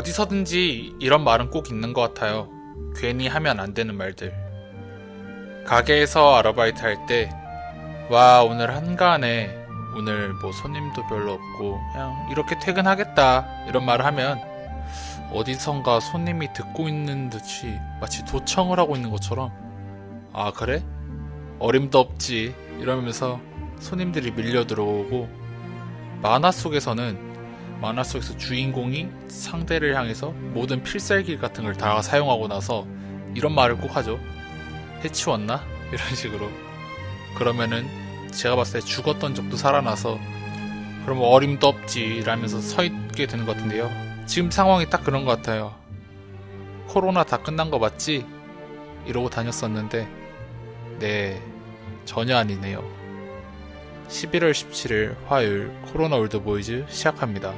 어디서든지 이런 말은 꼭 있는 것 같아요. 괜히 하면 안 되는 말들. 가게에서 아르바이트 할 때, 와, 오늘 한가하네. 오늘 뭐 손님도 별로 없고, 그냥 이렇게 퇴근하겠다. 이런 말을 하면, 어디선가 손님이 듣고 있는 듯이 마치 도청을 하고 있는 것처럼, 아, 그래? 어림도 없지. 이러면서 손님들이 밀려 들어오고, 만화 속에서는 만화 속에서 주인공이 상대를 향해서 모든 필살기 같은 걸 다 사용하고 나서 이런 말을 꼭 하죠. 해치웠나? 이런 식으로. 그러면은 제가 봤을 때 죽었던 적도 살아나서 그럼 어림도 없지 라면서 서 있게 되는 것 같은데요. 지금 상황이 딱 그런 것 같아요. 코로나 다 끝난 거 맞지? 이러고 다녔었는데 네 전혀 아니네요. 11월 17일 화요일 코로나 올드보이즈 시작합니다.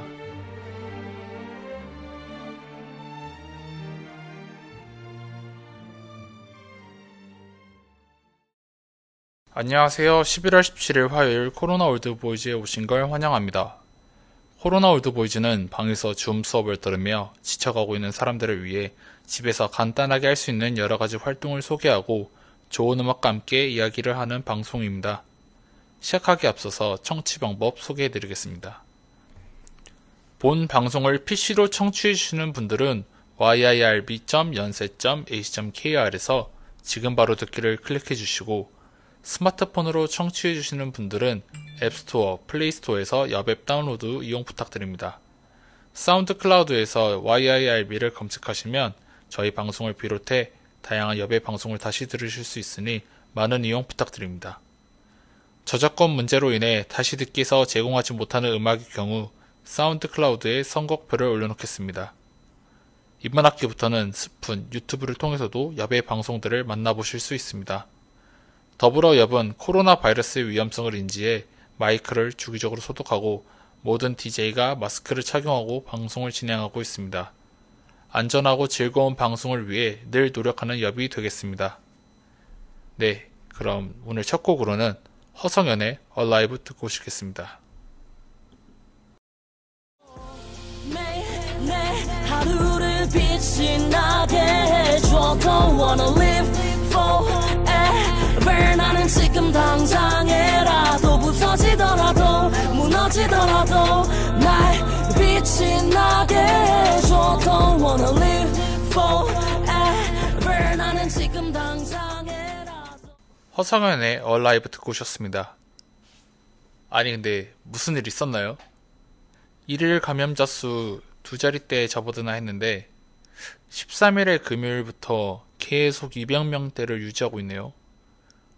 안녕하세요. 11월 17일 화요일 코로나 올드보이즈에 오신 걸 환영합니다. 코로나 올드보이즈는 방에서 줌 수업을 들으며 지쳐가고 있는 사람들을 위해 집에서 간단하게 할 수 있는 여러 가지 활동을 소개하고 좋은 음악과 함께 이야기를 하는 방송입니다. 시작하기 앞서서 청취 방법 소개해 드리겠습니다. 본 방송을 PC로 청취해 주시는 분들은 yirb.yonsei.ac.kr에서 지금 바로 듣기를 클릭해 주시고 스마트폰으로 청취해 주시는 분들은 앱스토어, 플레이스토어에서 엽 앱 다운로드 이용 부탁드립니다. 사운드 클라우드에서 YIRB를 검색하시면 저희 방송을 비롯해 다양한 엽의 방송을 다시 들으실 수 있으니 많은 이용 부탁드립니다. 저작권 문제로 인해 다시 듣기에서 제공하지 못하는 음악의 경우 사운드 클라우드에 선곡표를 올려놓겠습니다. 이번 학기부터는 스푼, 유튜브를 통해서도 엽의 방송들을 만나보실 수 있습니다. 더불어 엽은 코로나 바이러스의 위험성을 인지해 마이크를 주기적으로 소독하고 모든 DJ가 마스크를 착용하고 방송을 진행하고 있습니다. 안전하고 즐거운 방송을 위해 늘 노력하는 엽이 되겠습니다. 네, 그럼 오늘 첫 곡으로는 허성연의 Alive 듣고 오시겠습니다. 빛 지금 당장에라도 부서지더라도 무너지더라도 날 빛이 나게 해줘 Don't wanna live forever 나는 지금 당장에라도 허성현의 Alive 듣고 오셨습니다. 아니 근데 무슨 일 있었나요? 일일 감염자 수 두 자릿대에 접어드나 했는데 13일의 금요일부터 계속 200명대를 유지하고 있네요.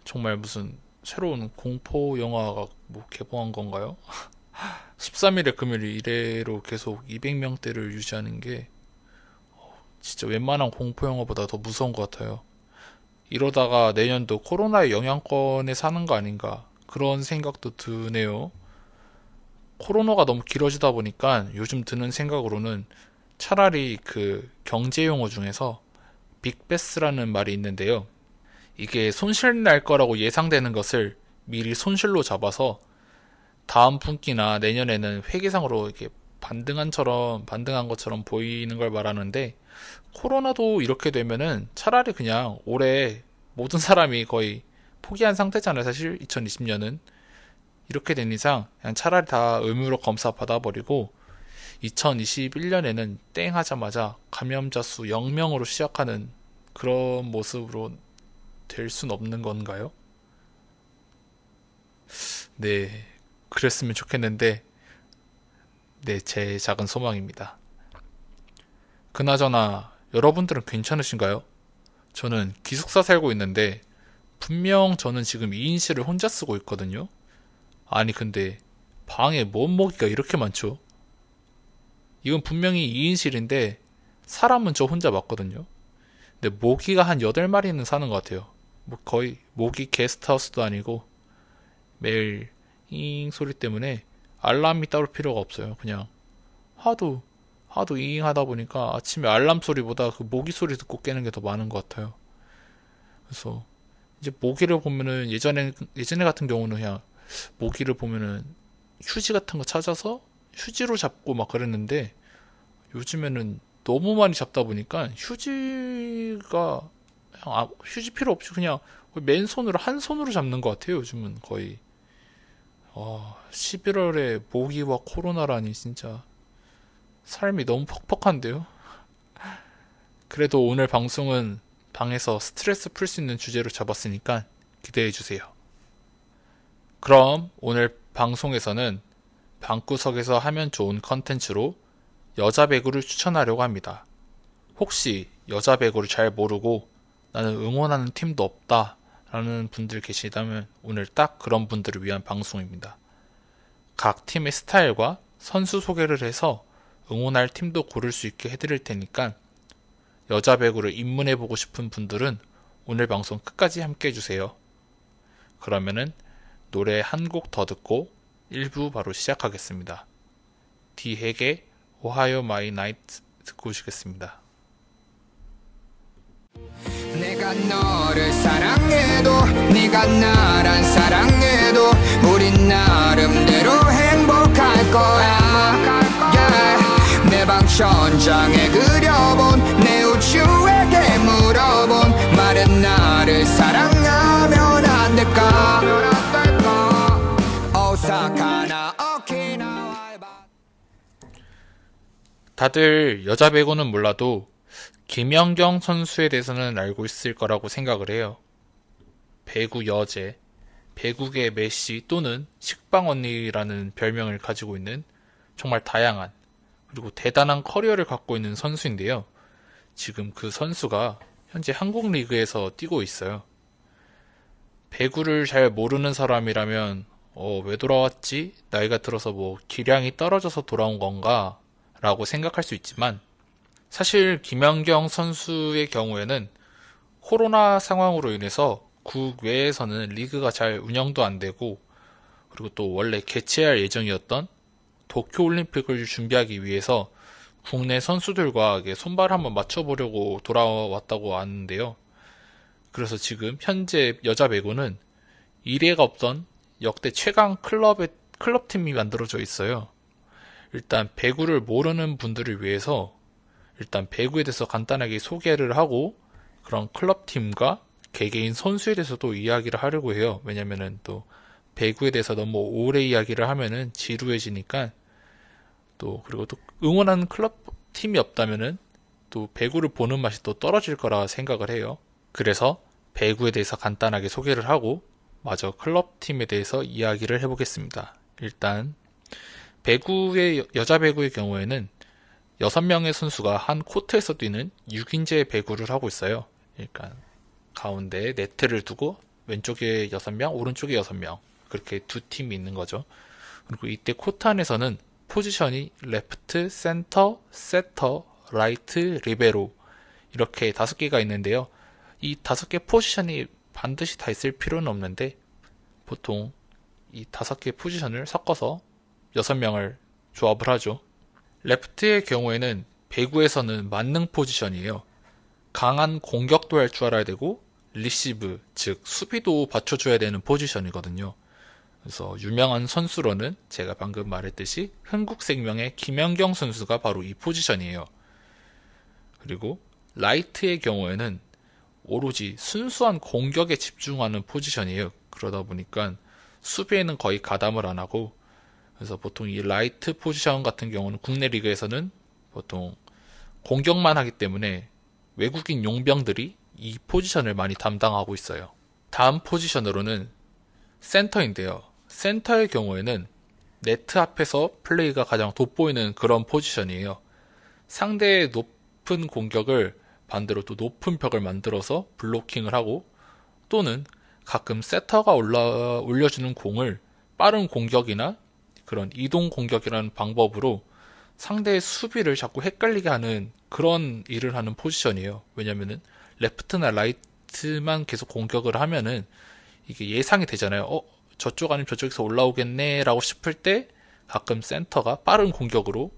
정말 무슨 새로운 공포 영화가 뭐 개봉한 건가요? 13일의 금요일 이래로 계속 200명대를 유지하는 게 어, 진짜 웬만한 공포 영화보다 더 무서운 것 같아요. 이러다가 내년도 코로나의 영향권에 사는 거 아닌가 그런 생각도 드네요. 코로나가 너무 길어지다 보니까 요즘 드는 생각으로는 차라리 그 경제 용어 중에서 빅베스라는 말이 있는데요. 이게 손실 날 거라고 예상되는 것을 미리 손실로 잡아서 다음 분기나 내년에는 회계상으로 이렇게 반등한처럼 반등한 것처럼 보이는 걸 말하는데 코로나도 이렇게 되면은 차라리 그냥 올해 모든 사람이 거의 포기한 상태잖아요. 사실 2020년은 이렇게 된 이상 그냥 차라리 다 의무로 검사 받아버리고 2021년에는 땡 하자마자 감염자 수 0명으로 시작하는 그런 모습으로 될 순 없는 건가요? 네, 그랬으면 좋겠는데, 네, 제 작은 소망입니다. 그나저나, 여러분들은 괜찮으신가요? 저는 기숙사 살고 있는데, 분명 저는 지금 2인실을 혼자 쓰고 있거든요? 아니 근데 방에 뭔 모기가 이렇게 많죠? 이건 분명히 2인실인데 사람은 저 혼자 맞거든요. 근데 모기가 한 8마리는 사는 것 같아요. 뭐 거의 모기 게스트하우스도 아니고 매일 잉 소리 때문에 알람이 따로 필요가 없어요. 그냥 하도 하도 잉 하다 보니까 아침에 알람 소리보다 그 모기 소리 듣고 깨는 게 더 많은 것 같아요. 그래서 이제 모기를 보면은 예전에 예전에 같은 경우는 그냥 모기를 보면은 휴지 같은 거 찾아서 휴지로 잡고 막 그랬는데 요즘에는 너무 많이 잡다 보니까 휴지가 아, 휴지 필요 없이 그냥 맨손으로 한 손으로 잡는 것 같아요. 요즘은 거의. 어, 11월에 모기와 코로나라니 진짜 삶이 너무 퍽퍽한데요. 그래도 오늘 방송은 방에서 스트레스 풀 수 있는 주제로 잡았으니까 기대해 주세요. 그럼 오늘 방송에서는 방구석에서 하면 좋은 컨텐츠로 여자 배구를 추천하려고 합니다. 혹시 여자 배구를 잘 모르고 나는 응원하는 팀도 없다 라는 분들 계시다면 오늘 딱 그런 분들을 위한 방송입니다. 각 팀의 스타일과 선수 소개를 해서 응원할 팀도 고를 수 있게 해드릴 테니까 여자 배구를 입문해보고 싶은 분들은 오늘 방송 끝까지 함께 해주세요. 그러면은 노래 한 곡 더 듣고 1부 바로 시작하겠습니다. D-Hack의 OHAYO MY NIGHT 듣고 오시겠습니다. 내가 너를 사랑해도 네가 나 안 사랑해도 우린 나름대로 행복할 거야 yeah. 내방 천장에 그려본 내 우주에게 물어본 말은 나를 사랑하면 안 될까 다들 여자 배구는 몰라도 김연경 선수에 대해서는 알고 있을 거라고 생각을 해요. 배구 여제, 배구계 메시 또는 식빵 언니라는 별명을 가지고 있는 정말 다양한 그리고 대단한 커리어를 갖고 있는 선수인데요. 지금 그 선수가 현재 한국 리그에서 뛰고 있어요. 배구를 잘 모르는 사람이라면 어, 왜 돌아왔지? 나이가 들어서 뭐 기량이 떨어져서 돌아온 건가? 라고 생각할 수 있지만 사실 김연경 선수의 경우에는 코로나 상황으로 인해서 국외에서는 리그가 잘 운영도 안 되고 그리고 또 원래 개최할 예정이었던 도쿄올림픽을 준비하기 위해서 국내 선수들과 손발 한번 맞춰보려고 돌아왔다고 하는데요. 그래서 지금 현재 여자 배구는 이례가 없던 역대 최강 클럽의 클럽팀이 만들어져 있어요. 일단 배구를 모르는 분들을 위해서 일단 배구에 대해서 간단하게 소개를 하고 그런 클럽팀과 개개인 선수에 대해서도 이야기를 하려고 해요. 왜냐면은 또 배구에 대해서 너무 오래 이야기를 하면은 지루해지니까 또 그리고 또 응원하는 클럽 팀이 없다면은 또 배구를 보는 맛이 또 떨어질 거라 생각을 해요. 그래서 배구에 대해서 간단하게 소개를 하고 마저 클럽 팀에 대해서 이야기를 해보겠습니다. 일단 배구의 여자 배구의 경우에는 6명의 선수가 한 코트에서 뛰는 6인제 배구를 하고 있어요. 그러니까 가운데 네트를 두고 왼쪽에 6명, 오른쪽에 6명 그렇게 두 팀이 있는 거죠. 그리고 이때 코트 안에서는 포지션이 레프트, 센터, 세터, 라이트, 리베로 이렇게 다섯 개가 있는데요. 이 다섯 개 포지션이 반드시 다 있을 필요는 없는데 보통 이 다섯 개 포지션을 섞어서 여섯 명을 조합을 하죠. 레프트의 경우에는 배구에서는 만능 포지션이에요. 강한 공격도 할 줄 알아야 되고 리시브, 즉 수비도 받쳐줘야 되는 포지션이거든요. 그래서 유명한 선수로는 제가 방금 말했듯이 흥국생명의 김연경 선수가 바로 이 포지션이에요. 그리고 라이트의 경우에는 오로지 순수한 공격에 집중하는 포지션이에요. 그러다 보니까 수비에는 거의 가담을 안 하고 그래서 보통 이 라이트 포지션 같은 경우는 국내 리그에서는 보통 공격만 하기 때문에 외국인 용병들이 이 포지션을 많이 담당하고 있어요. 다음 포지션으로는 센터인데요. 센터의 경우에는 네트 앞에서 플레이가 가장 돋보이는 그런 포지션이에요. 상대의 높은 공격을 반대로 또 높은 벽을 만들어서 블로킹을 하고 또는 가끔 세터가 올라, 올려주는 공을 빠른 공격이나 그런 이동 공격이라는 방법으로 상대의 수비를 자꾸 헷갈리게 하는 그런 일을 하는 포지션이에요. 왜냐면은 레프트나 라이트만 계속 공격을 하면은 이게 예상이 되잖아요. 어, 저쪽 아니면 저쪽에서 올라오겠네라고 싶을 때 가끔 센터가 빠른 공격으로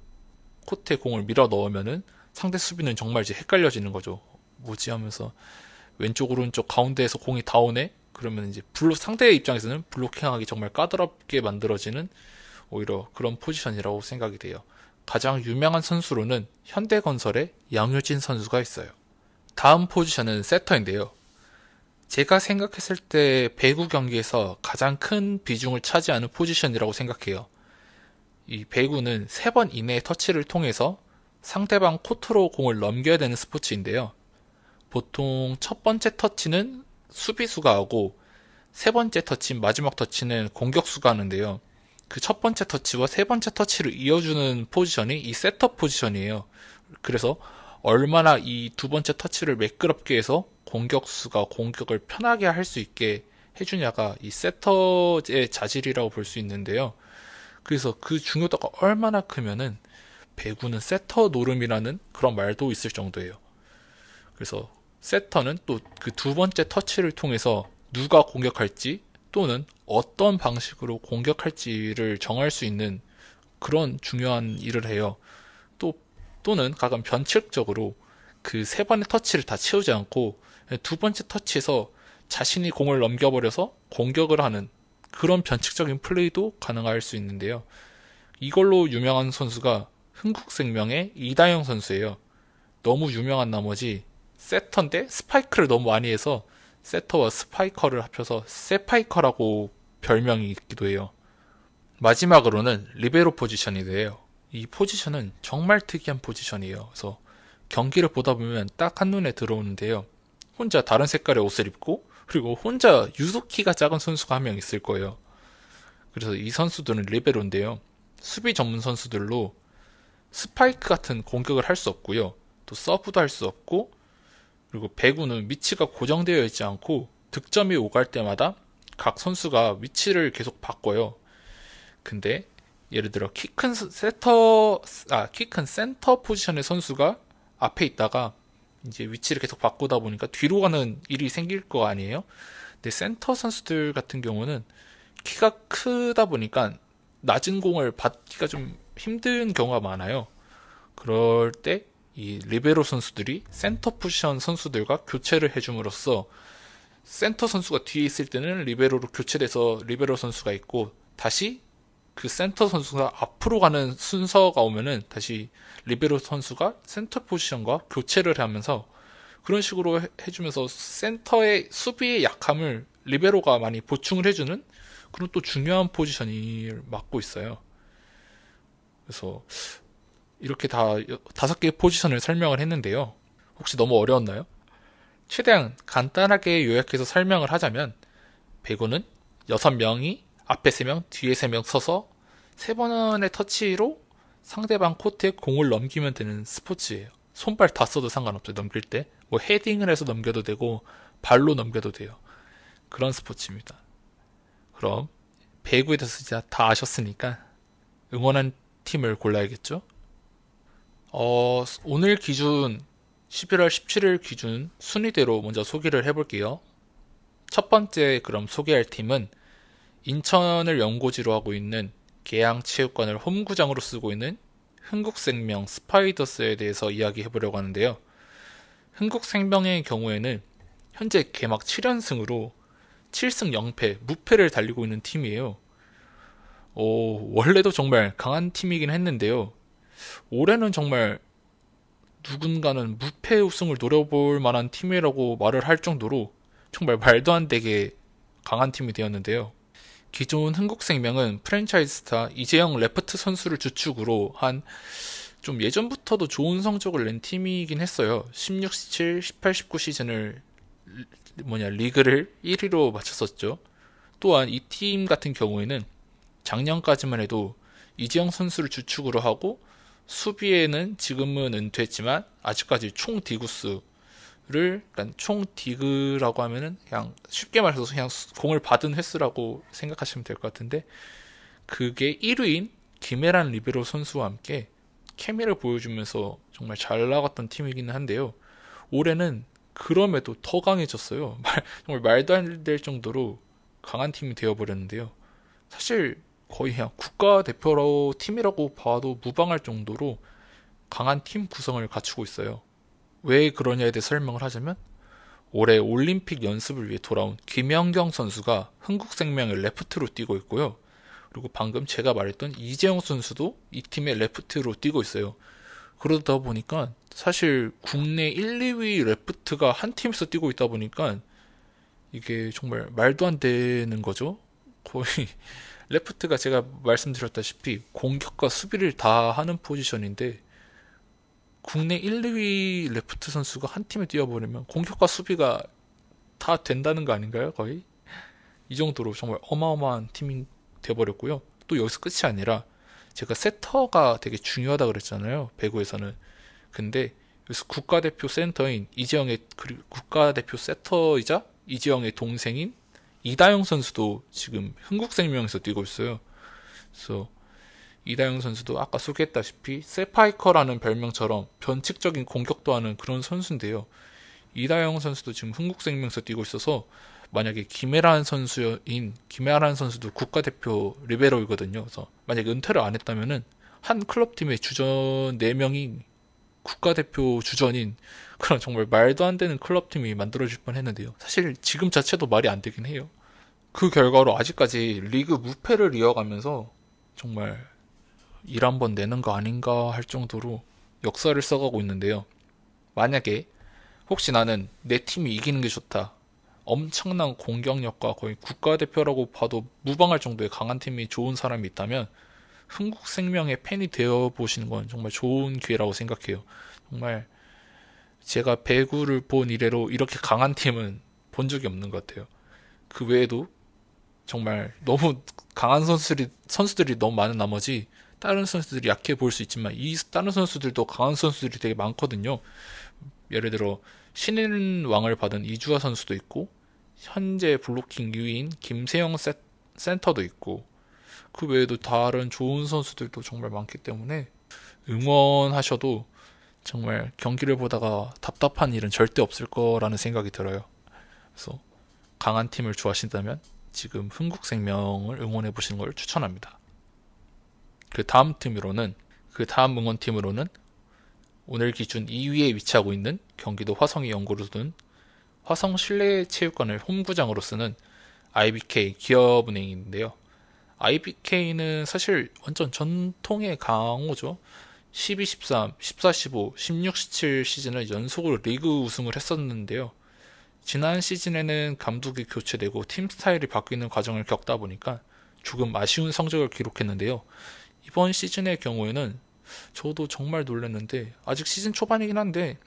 코트에 공을 밀어 넣으면은 상대 수비는 정말 이제 헷갈려지는 거죠. 뭐지 하면서 왼쪽 오른쪽 가운데에서 공이 다 오네? 그러면 이제 블로 상대의 입장에서는 블로킹하기 정말 까다롭게 만들어지는 오히려 그런 포지션이라고 생각이 돼요. 가장 유명한 선수로는 현대건설의 양효진 선수가 있어요. 다음 포지션은 세터인데요. 제가 생각했을 때 배구 경기에서 가장 큰 비중을 차지하는 포지션이라고 생각해요. 이 배구는 세번 이내의 터치를 통해서 상대방 코트로 공을 넘겨야 되는 스포츠인데요. 보통 첫 번째 터치는 수비수가 하고 세 번째 터치, 마지막 터치는 공격수가 하는데요. 그 첫 번째 터치와 세 번째 터치를 이어주는 포지션이 이 세터 포지션이에요. 그래서 얼마나 이 두 번째 터치를 매끄럽게 해서 공격수가 공격을 편하게 할 수 있게 해주냐가 이 세터의 자질이라고 볼 수 있는데요. 그래서 그 중요도가 얼마나 크면은 배구는 세터 노름이라는 그런 말도 있을 정도예요. 그래서 세터는 또 그 두 번째 터치를 통해서 누가 공격할지 또는 어떤 방식으로 공격할지를 정할 수 있는 그런 중요한 일을 해요. 또 또는 가끔 변칙적으로 그 세 번의 터치를 다 채우지 않고 두 번째 터치에서 자신이 공을 넘겨버려서 공격을 하는 그런 변칙적인 플레이도 가능할 수 있는데요. 이걸로 유명한 선수가 흥국생명의 이다영 선수예요. 너무 유명한 나머지 세터인데 스파이크를 너무 많이 해서 세터와 스파이커를 합쳐서 세파이커라고 별명이 있기도 해요. 마지막으로는 리베로 포지션이 돼요. 이 포지션은 정말 특이한 포지션이에요. 그래서 경기를 보다 보면 딱 한눈에 들어오는데요. 혼자 다른 색깔의 옷을 입고 그리고 혼자 유독 키가 작은 선수가 한 명 있을 거예요. 그래서 이 선수들은 리베로인데요. 수비 전문 선수들로 스파이크 같은 공격을 할 수 없고요. 또 서브도 할 수 없고 그리고 배구는 위치가 고정되어 있지 않고 득점이 오갈 때마다 각 선수가 위치를 계속 바꿔요. 근데 예를 들어 키 큰 세터 아 키 큰 센터 포지션의 선수가 앞에 있다가 이제 위치를 계속 바꾸다 보니까 뒤로 가는 일이 생길 거 아니에요? 근데 센터 선수들 같은 경우는 키가 크다 보니까 낮은 공을 받기가 좀 힘든 경우가 많아요. 그럴 때 이 리베로 선수들이 센터 포지션 선수들과 교체를 해줌으로써 센터 선수가 뒤에 있을 때는 리베로로 교체돼서 리베로 선수가 있고 다시 그 센터 선수가 앞으로 가는 순서가 오면은 다시 리베로 선수가 센터 포지션과 교체를 하면서 그런 식으로 해주면서 센터의 수비의 약함을 리베로가 많이 보충을 해주는 그런 또 중요한 포지션이 맡고 있어요. 그래서 이렇게 다 다섯 개의 포지션을 설명을 했는데요. 혹시 너무 어려웠나요? 최대한 간단하게 요약해서 설명을 하자면 배구는 여섯 명이 앞에 3명, 뒤에 3명 서서 세 번의 터치로 상대방 코트에 공을 넘기면 되는 스포츠예요. 손발 다 써도 상관없어요. 넘길 때. 뭐 헤딩을 해서 넘겨도 되고 발로 넘겨도 돼요. 그런 스포츠입니다. 그럼 배구에 대해서 다 아셨으니까 응원한 팀을 골라야겠죠? 어, 오늘 기준 11월 17일 기준 순위대로 먼저 소개를 해볼게요. 첫 번째 그럼 소개할 팀은 인천을 연고지로 하고 있는 계양체육관을 홈구장으로 쓰고 있는 흥국생명 스파이더스에 대해서 이야기해 보려고 하는데요. 흥국생명의 경우에는 현재 개막 7연승으로 7승 0패, 무패를 달리고 있는 팀이에요. 오, 원래도 정말 강한 팀이긴 했는데요. 올해는 정말 누군가는 무패 우승을 노려볼 만한 팀이라고 말을 할 정도로 정말 말도 안 되게 강한 팀이 되었는데요. 기존 흥국생명은 프랜차이즈 스타 이재영 레프트 선수를 주축으로 한 좀 예전부터도 좋은 성적을 낸 팀이긴 했어요. 16, 17, 18, 19 시즌을 뭐냐 리그를 1위로 마쳤었죠. 또한 이 팀 같은 경우에는 작년까지만 해도 이재영 선수를 주축으로 하고 수비에는 지금은 은퇴했지만 아직까지 총 디그 수 를 그러니까 총 디그라고 하면은 그냥 쉽게 말해서 그냥 공을 받은 횟수라고 생각하시면 될 것 같은데 그게 1위인 김혜란 리베로 선수와 함께 케미를 보여주면서 정말 잘 나갔던 팀이기는 한데요. 올해는 그럼에도 더 강해졌어요. 말, 정말 말도 안 될 정도로 강한 팀이 되어버렸는데요. 사실 거의 그냥 국가 대표로 팀이라고 봐도 무방할 정도로 강한 팀 구성을 갖추고 있어요. 왜 그러냐에 대해 설명을 하자면 올해 올림픽 연습을 위해 돌아온 김연경 선수가 흥국생명의 레프트로 뛰고 있고요. 그리고 방금 제가 말했던 이재영 선수도 이 팀의 레프트로 뛰고 있어요. 그러다 보니까 사실 국내 1, 2위 레프트가 한 팀에서 뛰고 있다 보니까 이게 정말 말도 안 되는 거죠. 거의 레프트가 제가 말씀드렸다시피 공격과 수비를 다 하는 포지션인데 국내 1, 2위 레프트 선수가 한 팀에 뛰어버리면 공격과 수비가 다 된다는 거 아닌가요? 거의 이 정도로 정말 어마어마한 팀이 돼버렸고요. 또 여기서 끝이 아니라 제가 세터가 되게 중요하다 그랬잖아요. 배구에서는. 근데 여기서 국가대표 센터인 이재영의 국가대표 세터이자 이재영의 동생인 이다영 선수도 지금 흥국생명에서 뛰고 있어요. 그래서 이다영 선수도 아까 소개했다시피 세파이커라는 별명처럼 변칙적인 공격도 하는 그런 선수인데요. 이다영 선수도 지금 흥국생명에서 뛰고 있어서 만약에 김혜란 선수인 김혜란 선수도 국가대표 리베로이거든요. 그래서 만약에 은퇴를 안 했다면은 한 클럽 팀의 주전 4명이 국가대표 주전인 그런 정말 말도 안 되는 클럽 팀이 만들어질 뻔 했는데요. 사실 지금 자체도 말이 안 되긴 해요. 그 결과로 아직까지 리그 무패를 이어가면서 정말 일 한 번 내는 거 아닌가 할 정도로 역사를 써가고 있는데요. 만약에 혹시 나는 내 팀이 이기는 게 좋다. 엄청난 공격력과 거의 국가대표라고 봐도 무방할 정도의 강한 팀이 좋은 사람이 있다면 흥국생명의 팬이 되어 보시는 건 정말 좋은 기회라고 생각해요. 정말 제가 배구를 본 이래로 이렇게 강한 팀은 본 적이 없는 것 같아요. 그 외에도 정말 너무 강한 선수들이 선수들이 너무 많은 나머지 다른 선수들이 약해 보일 수 있지만 이 다른 선수들도 강한 선수들이 되게 많거든요. 예를 들어 신인 왕을 받은 이주하 선수도 있고 현재 블로킹 2위인 김세영 세, 센터도 있고 그 외에도 다른 좋은 선수들도 정말 많기 때문에 응원하셔도 정말 경기를 보다가 답답한 일은 절대 없을 거라는 생각이 들어요. 그래서 강한 팀을 좋아하신다면 지금 흥국생명을 응원해 보시는 걸 추천합니다. 그 다음 팀으로는 그 다음 응원팀으로는 오늘 기준 2위에 위치하고 있는 경기도 화성의 연구로 둔 화성 실내 체육관을 홈구장으로 쓰는 IBK 기업은행인데요. IBK는 사실 완전 전통의 강호죠. 12, 13, 14, 15, 16, 17 시즌을 연속으로 리그 우승을 했었는데요. 지난 시즌에는 감독이 교체되고 팀 스타일이 바뀌는 과정을 겪다 보니까 조금 아쉬운 성적을 기록했는데요. 이번 시즌의 경우에는 저도 정말 놀랐는데 아직 시즌 초반이긴 한데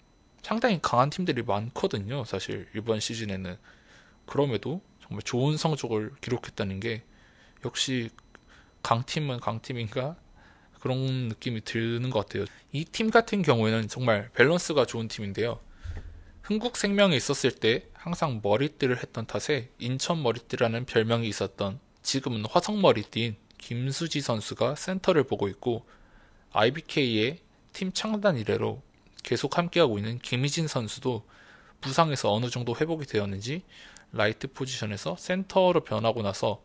상당히 강한 팀들이 많거든요. 사실 이번 시즌에는 그럼에도 정말 좋은 성적을 기록했다는 게 역시 강팀은 강팀인가 그런 느낌이 드는 것 같아요. 이 팀 같은 경우에는 정말 밸런스가 좋은 팀인데요. 흥국생명에 있었을 때 항상 머리띠를 했던 탓에 인천 머리띠라는 별명이 있었던 지금은 화성 머리띠인 김수지 선수가 센터를 보고 있고 IBK의 팀 창단 이래로 계속 함께하고 있는 김희진 선수도 부상에서 어느 정도 회복이 되었는지 라이트 포지션에서 센터로 변하고 나서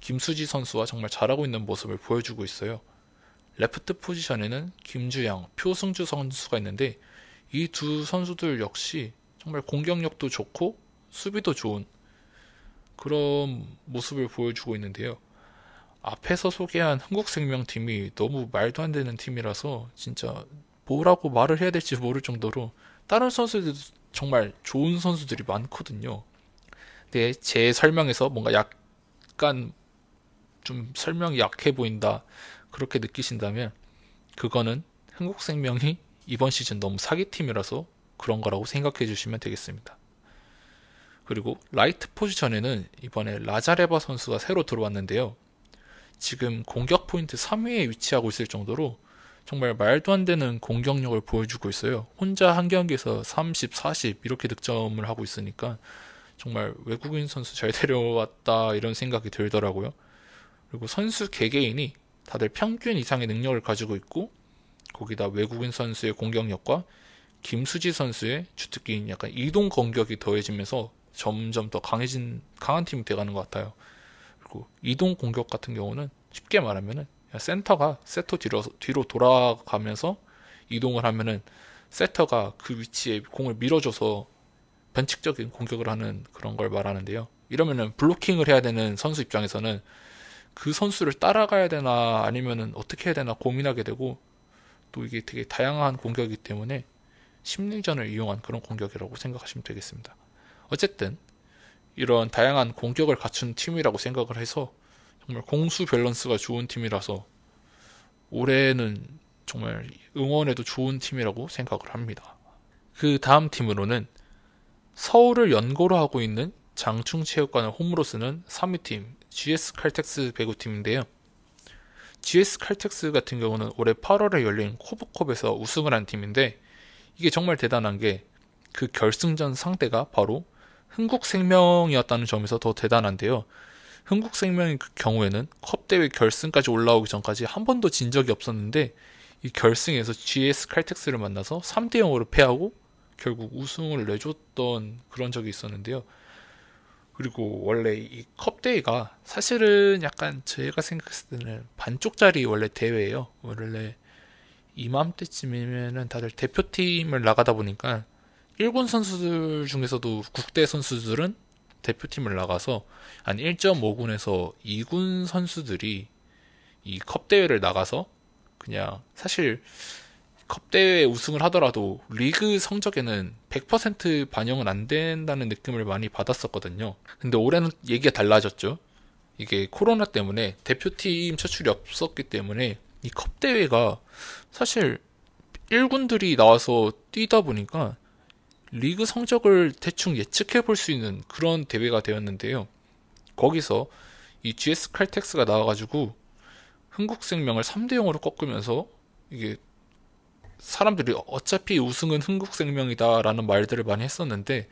김수지 선수와 정말 잘하고 있는 모습을 보여주고 있어요. 레프트 포지션에는 김주향, 표승주 선수가 있는데 이 두 선수들 역시 정말 공격력도 좋고 수비도 좋은 그런 모습을 보여주고 있는데요. 앞에서 소개한 흥국생명팀이 너무 말도 안 되는 팀이라서 진짜 뭐라고 말을 해야 될지 모를 정도로 다른 선수들도 정말 좋은 선수들이 많거든요. 근데 제 설명에서 뭔가 약간 좀 설명이 약해 보인다 그렇게 느끼신다면 그거는 흥국생명이 이번 시즌 너무 사기팀이라서 그런 거라고 생각해 주시면 되겠습니다. 그리고 라이트 포지션에는 이번에 라자레바 선수가 새로 들어왔는데요. 지금 공격 포인트 3위에 위치하고 있을 정도로 정말 말도 안 되는 공격력을 보여주고 있어요. 혼자 한 경기에서 30, 40 이렇게 득점을 하고 있으니까 정말 외국인 선수 잘 데려왔다 이런 생각이 들더라고요. 그리고 선수 개개인이 다들 평균 이상의 능력을 가지고 있고 거기다 외국인 선수의 공격력과 김수지 선수의 주특기인 약간 이동 공격이 더해지면서 점점 더 강해진 강한 팀이 돼가는 것 같아요. 그리고 이동 공격 같은 경우는 쉽게 말하면은 센터가 세터 뒤로, 뒤로 돌아가면서 이동을 하면은 세터가 그 위치에 공을 밀어줘서 변칙적인 공격을 하는 그런 걸 말하는데요. 이러면은 블로킹을 해야 되는 선수 입장에서는 그 선수를 따라가야 되나 아니면은 어떻게 해야 되나 고민하게 되고 또 이게 되게 다양한 공격이기 때문에 심리전을 이용한 그런 공격이라고 생각하시면 되겠습니다. 어쨌든 이런 다양한 공격을 갖춘 팀이라고 생각을 해서 정말 공수 밸런스가 좋은 팀이라서 올해는 정말 응원해도 좋은 팀이라고 생각을 합니다. 그 다음 팀으로는 서울을 연고로 하고 있는 장충체육관을 홈으로 쓰는 3위 팀 GS 칼텍스 배구팀인데요. GS 칼텍스 같은 경우는 올해 8월에 열린 코브컵에서 우승을 한 팀인데 이게 정말 대단한 게 그 결승전 상대가 바로 흥국생명이었다는 점에서 더 대단한데요. 흥국생명의 그 경우에는 컵 대회 결승까지 올라오기 전까지 한 번도 진 적이 없었는데 이 결승에서 GS 칼텍스를 만나서 3대 0으로 패하고 결국 우승을 내줬던 그런 적이 있었는데요. 그리고 원래 이 컵대회가 사실은 약간 제가 생각했을 때는 반쪽짜리 원래 대회예요. 원래 이맘때쯤이면은 다들 대표팀을 나가다 보니까 일군 선수들 중에서도 국대 선수들은 대표팀을 나가서 한 1.5군에서 2군 선수들이 이 컵 대회를 나가서 그냥 사실 컵 대회 우승을 하더라도 리그 성적에는 100% 반영은 안 된다는 느낌을 많이 받았었거든요. 근데 올해는 얘기가 달라졌죠. 이게 코로나 때문에 대표팀 차출이 없었기 때문에 이 컵 대회가 사실 1군들이 나와서 뛰다 보니까 리그 성적을 대충 예측해 볼 수 있는 그런 대회가 되었는데요. 거기서 이 GS 칼텍스가 나와가지고 흥국생명을 3대 0으로 꺾으면서 이게 사람들이 어차피 우승은 흥국생명이다라는 말들을 많이 했었는데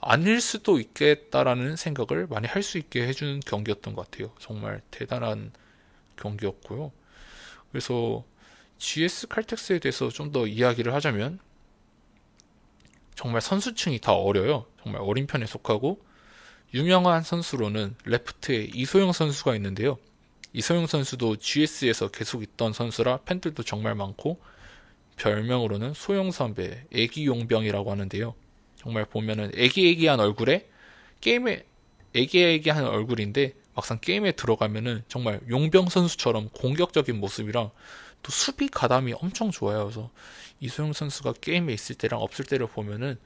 아닐 수도 있겠다라는 생각을 많이 할 수 있게 해준 경기였던 것 같아요. 정말 대단한 경기였고요. 그래서 GS 칼텍스에 대해서 좀 더 이야기를 하자면 정말 선수층이 다 어려요. 정말 어린 편에 속하고 유명한 선수로는 레프트에 이소영 선수가 있는데요. 이소영 선수도 GS에서 계속 있던 선수라 팬들도 정말 많고 별명으로는 소영 선배, 애기 용병이라고 하는데요. 정말 보면은 애기애기한 얼굴에 게임에 애기애기한 얼굴인데 막상 게임에 들어가면은 정말 용병 선수처럼 공격적인 모습이랑 또 수비 가담이 엄청 좋아요. 그래서 이소영 선수가 게임에 있을 때랑 없을 때를 보면은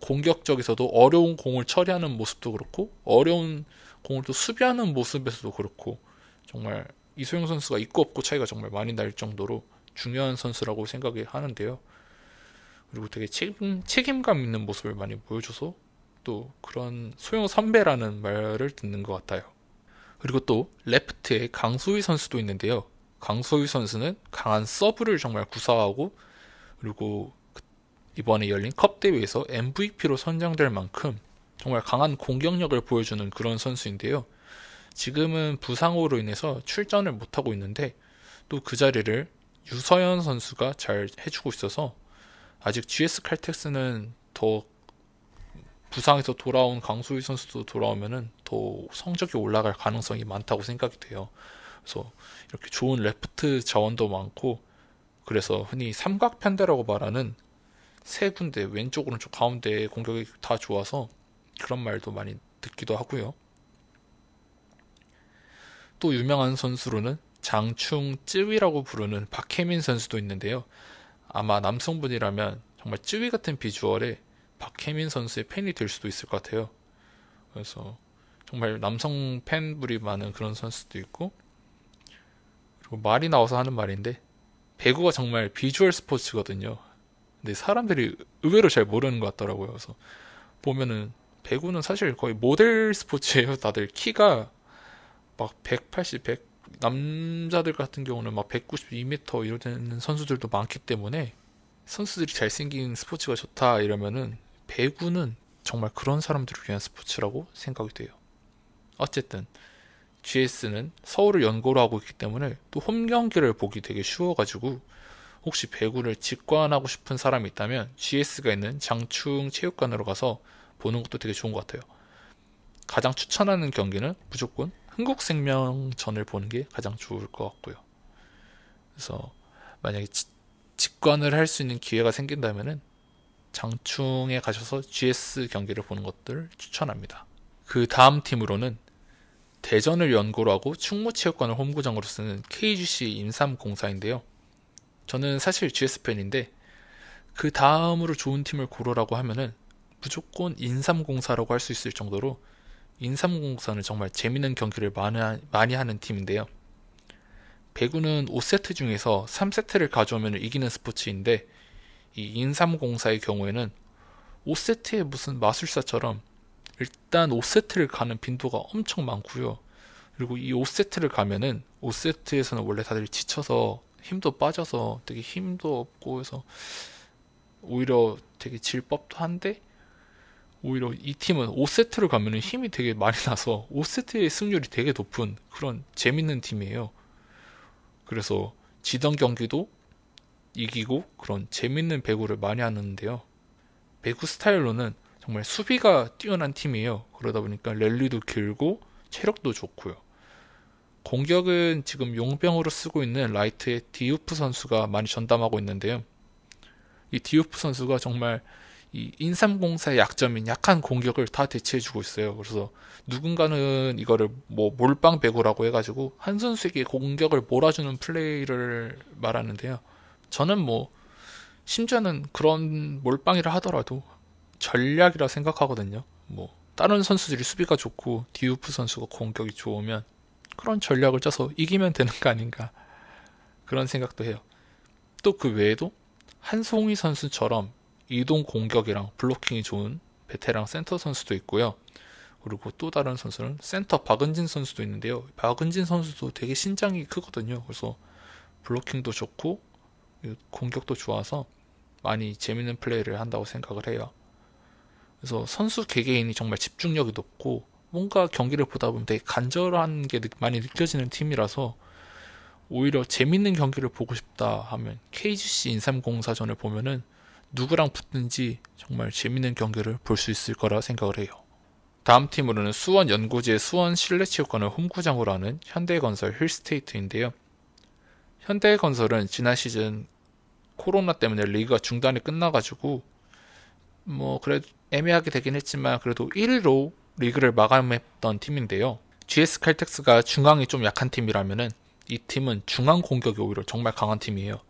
공격적에서도 어려운 공을 처리하는 모습도 그렇고 어려운 공을 또 수비하는 모습에서도 그렇고 정말 이소영 선수가 있고 없고 차이가 정말 많이 날 정도로 중요한 선수라고 생각이 하는데요. 그리고 되게 책임, 책임감 있는 모습을 많이 보여줘서 또 그런 소영 선배라는 말을 듣는 것 같아요. 그리고 또 레프트에 강소희 선수도 있는데요. 강소희 선수는 강한 서브를 정말 구사하고 그리고 그 이번에 열린 컵 대회에서 MVP로 선정될 만큼 정말 강한 공격력을 보여주는 그런 선수인데요. 지금은 부상으로 인해서 출전을 못하고 있는데 또 그 자리를 유서연 선수가 잘 해주고 있어서 아직 GS 칼텍스는 더 부상에서 돌아온 강소희 선수도 돌아오면은 더 성적이 올라갈 가능성이 많다고 생각이 돼요. 그래서 이렇게 좋은 레프트 자원도 많고 그래서 흔히 삼각편대라고 말하는 세 군데 왼쪽 오른쪽 가운데 공격이 다 좋아서 그런 말도 많이 듣기도 하고요. 또 유명한 선수로는 장충 쯔위라고 부르는 박혜민 선수도 있는데요. 아마 남성분이라면 정말 쯔위 같은 비주얼에 박혜민 선수의 팬이 될 수도 있을 것 같아요. 그래서 정말 남성 팬들이 많은 그런 선수도 있고 그리고 말이 나와서 하는 말인데 배구가 정말 비주얼 스포츠거든요. 근데 사람들이 의외로 잘 모르는 것 같더라고요. 그래서 보면은 배구는 사실 거의 모델 스포츠예요. 다들 키가 막 180, 100 남자들 같은 경우는 막 192m 이러는 선수들도 많기 때문에 선수들이 잘생긴 스포츠가 좋다 이러면은 배구는 정말 그런 사람들을 위한 스포츠라고 생각이 돼요. 어쨌든 GS는 서울을 연고로 하고 있기 때문에 또 홈 경기를 보기 되게 쉬워가지고 혹시 배구를 직관하고 싶은 사람이 있다면 GS가 있는 장충 체육관으로 가서 보는 것도 되게 좋은 것 같아요. 가장 추천하는 경기는 무조건 흥국생명전을 보는 게 가장 좋을 것 같고요. 그래서 만약에 지, 직관을 할 수 있는 기회가 생긴다면은 장충에 가셔서 GS 경기를 보는 것들 추천합니다. 그 다음 팀으로는 대전을 연고로 하고 충무체육관을 홈구장으로 쓰는 KGC 인삼공사인데요. 저는 사실 GS 팬인데 그 다음으로 좋은 팀을 고르라고 하면은 무조건 인삼공사라고 할 수 있을 정도로 인삼공사는 정말 재밌는 경기를 많이, 하는 팀인데요. 배구는 5세트 중에서 3세트를 가져오면 이기는 스포츠인데 이 인삼공사의 경우에는 5세트에 무슨 마술사처럼 일단 5세트를 가는 빈도가 엄청 많고요. 그리고 이 5세트를 가면은 5세트에서는 원래 다들 지쳐서 힘도 빠져서 되게 힘도 없고 해서 오히려 되게 질 법도 한데 오히려 이 팀은 5세트를 가면 힘이 되게 많이 나서 5세트의 승률이 되게 높은 그런 재밌는 팀이에요. 그래서 지던 경기도 이기고 그런 재밌는 배구를 많이 하는데요. 배구 스타일로는 정말 수비가 뛰어난 팀이에요. 그러다 보니까 랠리도 길고 체력도 좋고요. 공격은 지금 용병으로 쓰고 있는 라이트의 디우프 선수가 많이 전담하고 있는데요. 이 디우프 선수가 정말 이 인삼공사의 약점인 약한 공격을 다 대체해주고 있어요. 그래서 누군가는 이거를 뭐 몰빵 배구라고 해가지고 한 선수에게 공격을 몰아주는 플레이를 말하는데요. 저는 뭐 심지어는 그런 몰빵이라 하더라도 전략이라 생각하거든요. 뭐 다른 선수들이 수비가 좋고 디우프 선수가 공격이 좋으면 그런 전략을 짜서 이기면 되는 거 아닌가 그런 생각도 해요. 또 그 외에도 한송이 선수처럼 이동 공격이랑 블로킹이 좋은 베테랑 센터 선수도 있고요. 그리고 또 다른 선수는 센터 박은진 선수도 있는데요. 박은진 선수도 되게 신장이 크거든요. 그래서 블로킹도 좋고 공격도 좋아서 많이 재밌는 플레이를 한다고 생각을 해요. 그래서 선수 개개인이 정말 집중력이 높고 뭔가 경기를 보다 보면 되게 간절한 게 많이 느껴지는 팀이라서 오히려 재밌는 경기를 보고 싶다 하면 KGC 인삼공사전을 보면은 누구랑 붙든지 정말 재밌는 경기를 볼 수 있을 거라 생각을 해요. 다음 팀으로는 수원 연고지의 수원 실내체육관을 홈구장으로 하는 현대건설 힐스테이트인데요. 현대건설은 지난 시즌 코로나 때문에 리그가 중단이 끝나가지고 뭐 그래도 애매하게 되긴 했지만 그래도 1위로 리그를 마감했던 팀인데요. GS 칼텍스가 중앙이 좀 약한 팀이라면은 이 팀은 중앙 공격이 오히려 정말 강한 팀이에요.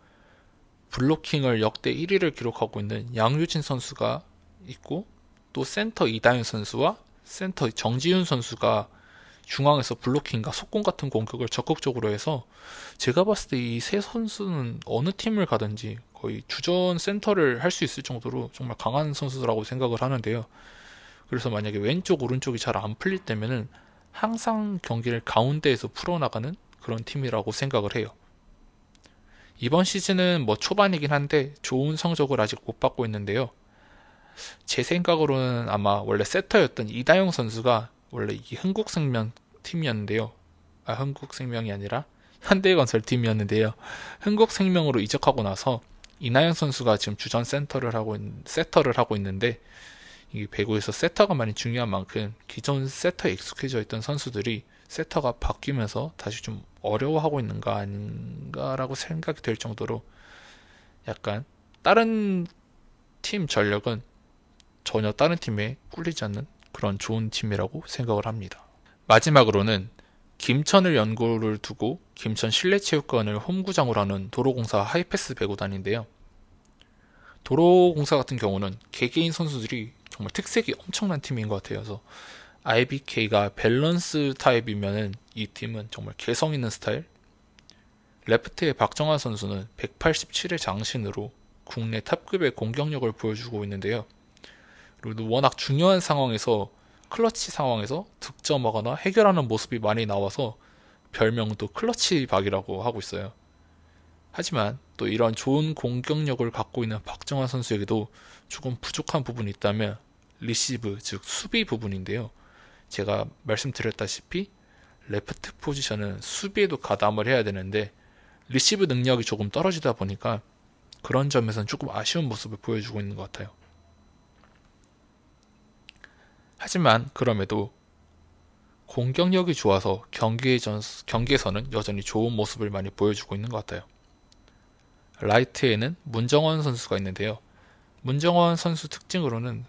블로킹을 역대 1위를 기록하고 있는 양효진 선수가 있고 또 센터 이다현 선수와 센터 정지윤 선수가 중앙에서 블로킹과 속공 같은 공격을 적극적으로 해서 제가 봤을 때 이 세 선수는 어느 팀을 가든지 거의 주전 센터를 할 수 있을 정도로 정말 강한 선수라고 생각을 하는데요. 그래서 만약에 왼쪽 오른쪽이 잘 안 풀릴 때면은 항상 경기를 가운데에서 풀어나가는 그런 팀이라고 생각을 해요. 이번 시즌은 뭐 초반이긴 한데 좋은 성적을 아직 못 받고 있는데요. 제 생각으로는 아마 원래 세터였던 이다영 선수가 원래 이 흥국생명 팀이었는데요. 아, 흥국생명이 아니라 현대건설 팀이었는데요. 흥국생명으로 이적하고 나서 이나영 선수가 지금 주전 센터를 하고 있, 세터를 하고 있는데 이 배구에서 세터가 많이 중요한 만큼 기존 세터에 익숙해져 있던 선수들이 세터가 바뀌면서 다시 좀 어려워하고 있는 가 아닌가라고 생각이 될 정도로 약간 다른 팀 전력은 전혀 다른 팀에 꿀리지 않는 그런 좋은 팀이라고 생각을 합니다. 마지막으로는 김천을 연고를 두고 김천 실내체육관을 홈구장으로 하는 도로공사 하이패스 배구단인데요. 도로공사 같은 경우는 개개인 선수들이 정말 특색이 엄청난 팀인 것 같아요. 그래서 IBK가 밸런스 타입이면은 이 팀은 정말 개성 있는 스타일. 레프트의 박정아 선수는 187의 장신으로 국내 탑급의 공격력을 보여주고 있는데요. 그리고 워낙 중요한 상황에서 클러치 상황에서 득점하거나 해결하는 모습이 많이 나와서 별명도 클러치 박이라고 하고 있어요. 하지만 또 이런 좋은 공격력을 갖고 있는 박정아 선수에게도 조금 부족한 부분이 있다면 리시브, 즉 수비 부분인데요. 제가 말씀드렸다시피 레프트 포지션은 수비에도 가담을 해야 되는데 리시브 능력이 조금 떨어지다 보니까 그런 점에서는 조금 아쉬운 모습을 보여주고 있는 것 같아요. 하지만 그럼에도 공격력이 좋아서 경기전, 경기에서는 여전히 좋은 모습을 많이 보여주고 있는 것 같아요. 라이트에는 문정원 선수가 있는데요. 문정원 선수 특징으로는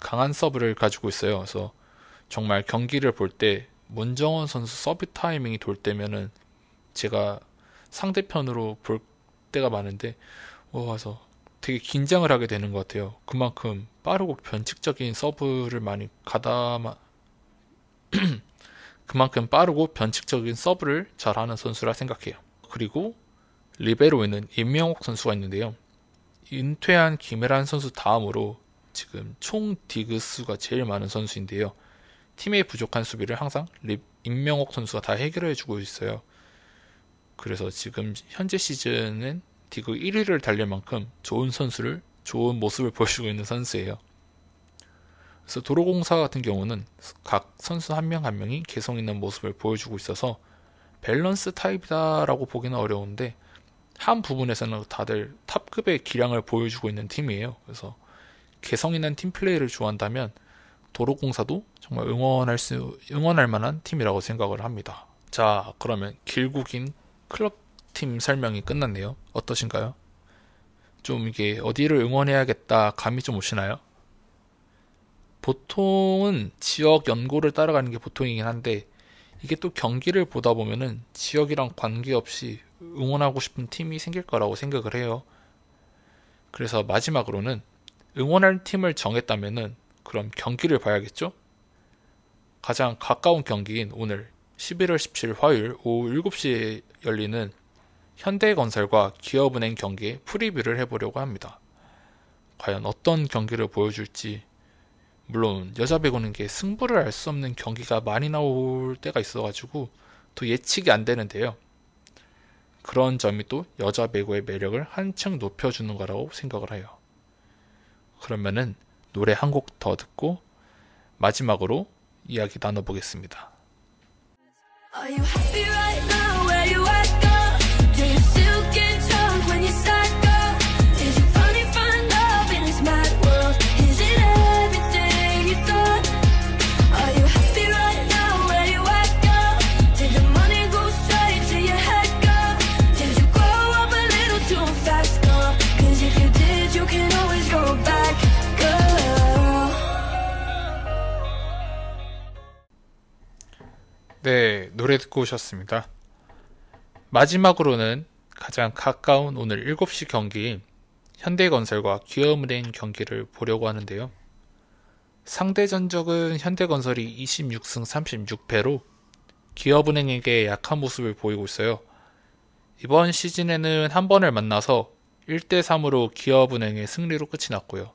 강한 서브를 가지고 있어요. 그래서 정말 경기를 볼 때 문정원 선수 서브 타이밍이 돌 때면은 제가 상대편으로 볼 때가 많은데 와서 되게 긴장을 하게 되는 것 같아요. 그만큼 빠르고 변칙적인 서브를 많이 가담아 그만큼 빠르고 변칙적인 서브를 잘하는 선수라 생각해요. 그리고 리베로에는 임명옥 선수가 있는데요. 은퇴한 김혜란 선수 다음으로 지금 총 디그 수가 제일 많은 선수인데요. 팀의 부족한 수비를 항상 임명옥 선수가 다 해결해주고 있어요. 그래서 지금 현재 시즌은 디그 1위를 달릴 만큼 좋은 선수를 좋은 모습을 보여주고 있는 선수예요. 그래서 도로공사 같은 경우는 각 선수 한 명한 한 명이 개성 있는 모습을 보여주고 있어서 밸런스 타입이다라고 보기는 어려운데 한 부분에서는 다들 탑급의 기량을 보여주고 있는 팀이에요. 그래서 개성 있는 팀 플레이를 좋아한다면 도로공사도 정말 응원할 수 응원할 만한 팀이라고 생각을 합니다. 자, 그러면 길고 긴 클럽 팀 설명이 끝났네요. 어떠신가요? 좀 이게 어디를 응원해야겠다 감이 좀 오시나요? 보통은 지역 연고를 따라가는 게 보통이긴 한데 이게 또 경기를 보다 보면은 지역이랑 관계없이 응원하고 싶은 팀이 생길 거라고 생각을 해요. 그래서 마지막으로는 응원할 팀을 정했다면은 그럼 경기를 봐야겠죠? 가장 가까운 경기인 오늘 11월 17일 화요일 오후 7시에 열리는 현대건설과 기업은행 경기의 프리뷰를 해보려고 합니다. 과연 어떤 경기를 보여줄지 물론 여자 배구는 게 승부를 알 수 없는 경기가 많이 나올 때가 있어가지고 더 예측이 안 되는데요. 그런 점이 또 여자 배구의 매력을 한층 높여주는 거라고 생각을 해요. 그러면은 노래 한 곡 더 듣고 마지막으로 이야기 나눠보겠습니다. 오셨습니다. 마지막으로는 가장 가까운 오늘 7시 경기인 현대건설과 기업은행 경기를 보려고 하는데요. 상대 전적은 현대건설이 26승 36패로 기업은행에게 약한 모습을 보이고 있어요. 이번 시즌에는 한 번을 만나서 1대3으로 기업은행의 승리로 끝이 났고요.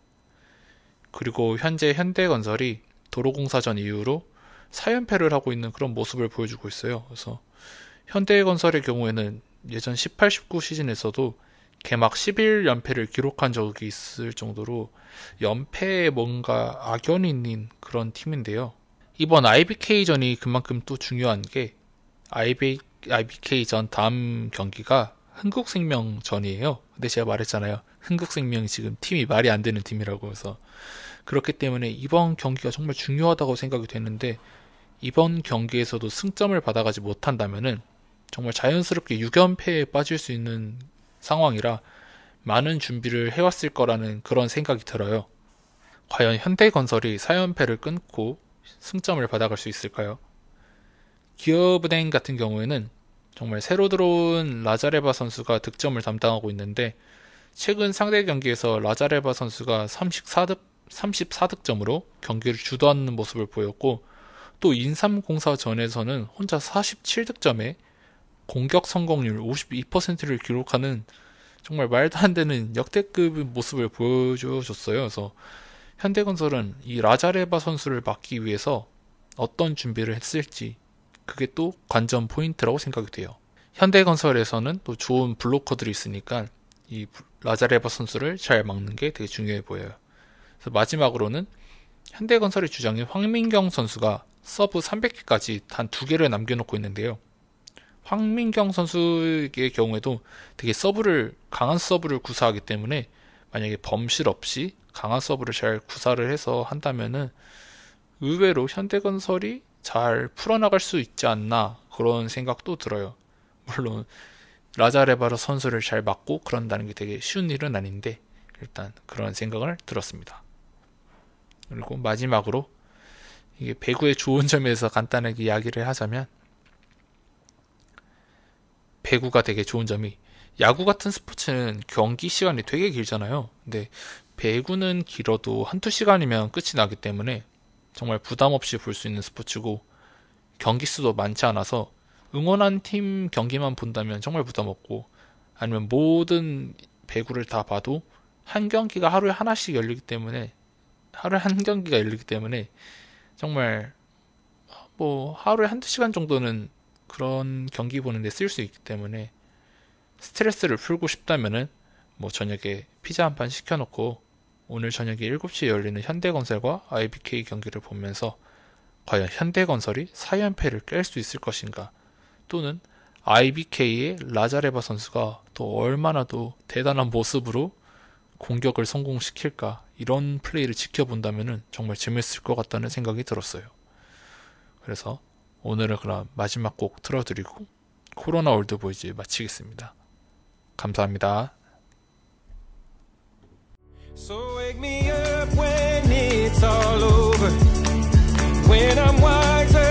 그리고 현재 현대건설이 도로공사전 이후로 4연패를 하고 있는 그런 모습을 보여주고 있어요. 그래서 현대건설의 경우에는 예전 18, 19 시즌에서도 개막 11연패를 기록한 적이 있을 정도로 연패에 뭔가 악연이 있는 그런 팀인데요. 이번 IBK전이 그만큼 또 중요한 게 IB, IBK전 다음 경기가 흥국생명전이에요. 근데 제가 말했잖아요. 흥국생명이 지금 팀이 말이 안 되는 팀이라고 해서 그렇기 때문에 이번 경기가 정말 중요하다고 생각이 되는데 이번 경기에서도 승점을 받아가지 못한다면은 정말 자연스럽게 6연패에 빠질 수 있는 상황이라 많은 준비를 해왔을 거라는 그런 생각이 들어요. 과연 현대건설이 4연패를 끊고 승점을 받아갈 수 있을까요? 기업은행 같은 경우에는 정말 새로 들어온 라자레바 선수가 득점을 담당하고 있는데 최근 상대 경기에서 라자레바 선수가 34득, 34득점으로 경기를 주도하는 모습을 보였고 또 인삼공사 전에서는 혼자 47득점에 공격 성공률 52%를 기록하는 정말 말도 안 되는 역대급 모습을 보여줬어요. 그래서 현대건설은 이 라자레바 선수를 막기 위해서 어떤 준비를 했을지 그게 또 관전 포인트라고 생각이 돼요. 현대건설에서는 또 좋은 블로커들이 있으니까 이 라자레바 선수를 잘 막는 게 되게 중요해 보여요. 마지막으로는 현대건설의 주장인 황민경 선수가 서브 300개까지 단 두 개를 남겨놓고 있는데요. 황민경 선수의 경우에도 되게 서브를 강한 서브를 구사하기 때문에 만약에 범실 없이 강한 서브를 잘 구사를 해서 한다면은 의외로 현대건설이 잘 풀어나갈 수 있지 않나 그런 생각도 들어요. 물론 라자레바르 선수를 잘 막고 그런다는 게 되게 쉬운 일은 아닌데 일단 그런 생각을 들었습니다. 그리고 마지막으로 이게 배구의 좋은 점에서 간단하게 이야기를 하자면 배구가 되게 좋은 점이 야구 같은 스포츠는 경기 시간이 되게 길잖아요. 근데 배구는 길어도 한두 시간이면 끝이 나기 때문에 정말 부담 없이 볼 수 있는 스포츠고 경기 수도 많지 않아서 응원한 팀 경기만 본다면 정말 부담 없고 아니면 모든 배구를 다 봐도 한 경기가 하루에 하나씩 열리기 때문에 하루에 한 경기가 열리기 때문에 정말 뭐 하루에 한두 시간 정도는 그런 경기 보는데 쓸 수 있기 때문에 스트레스를 풀고 싶다면은 뭐 저녁에 피자 한 판 시켜놓고 오늘 저녁에 7시에 열리는 현대건설과 IBK 경기를 보면서 과연 현대건설이 4연패를 깰 수 있을 것인가? 또는 IBK의 라자레바 선수가 또 얼마나 또 대단한 모습으로 공격을 성공시킬까 이런 플레이를 지켜본다면 정말 재밌을 것 같다는 생각이 들었어요. 그래서 오늘은 그럼 마지막 곡 틀어드리고 코로나 올드보이즈 마치겠습니다. 감사합니다. So wake me up when it's all over. When I'm wild.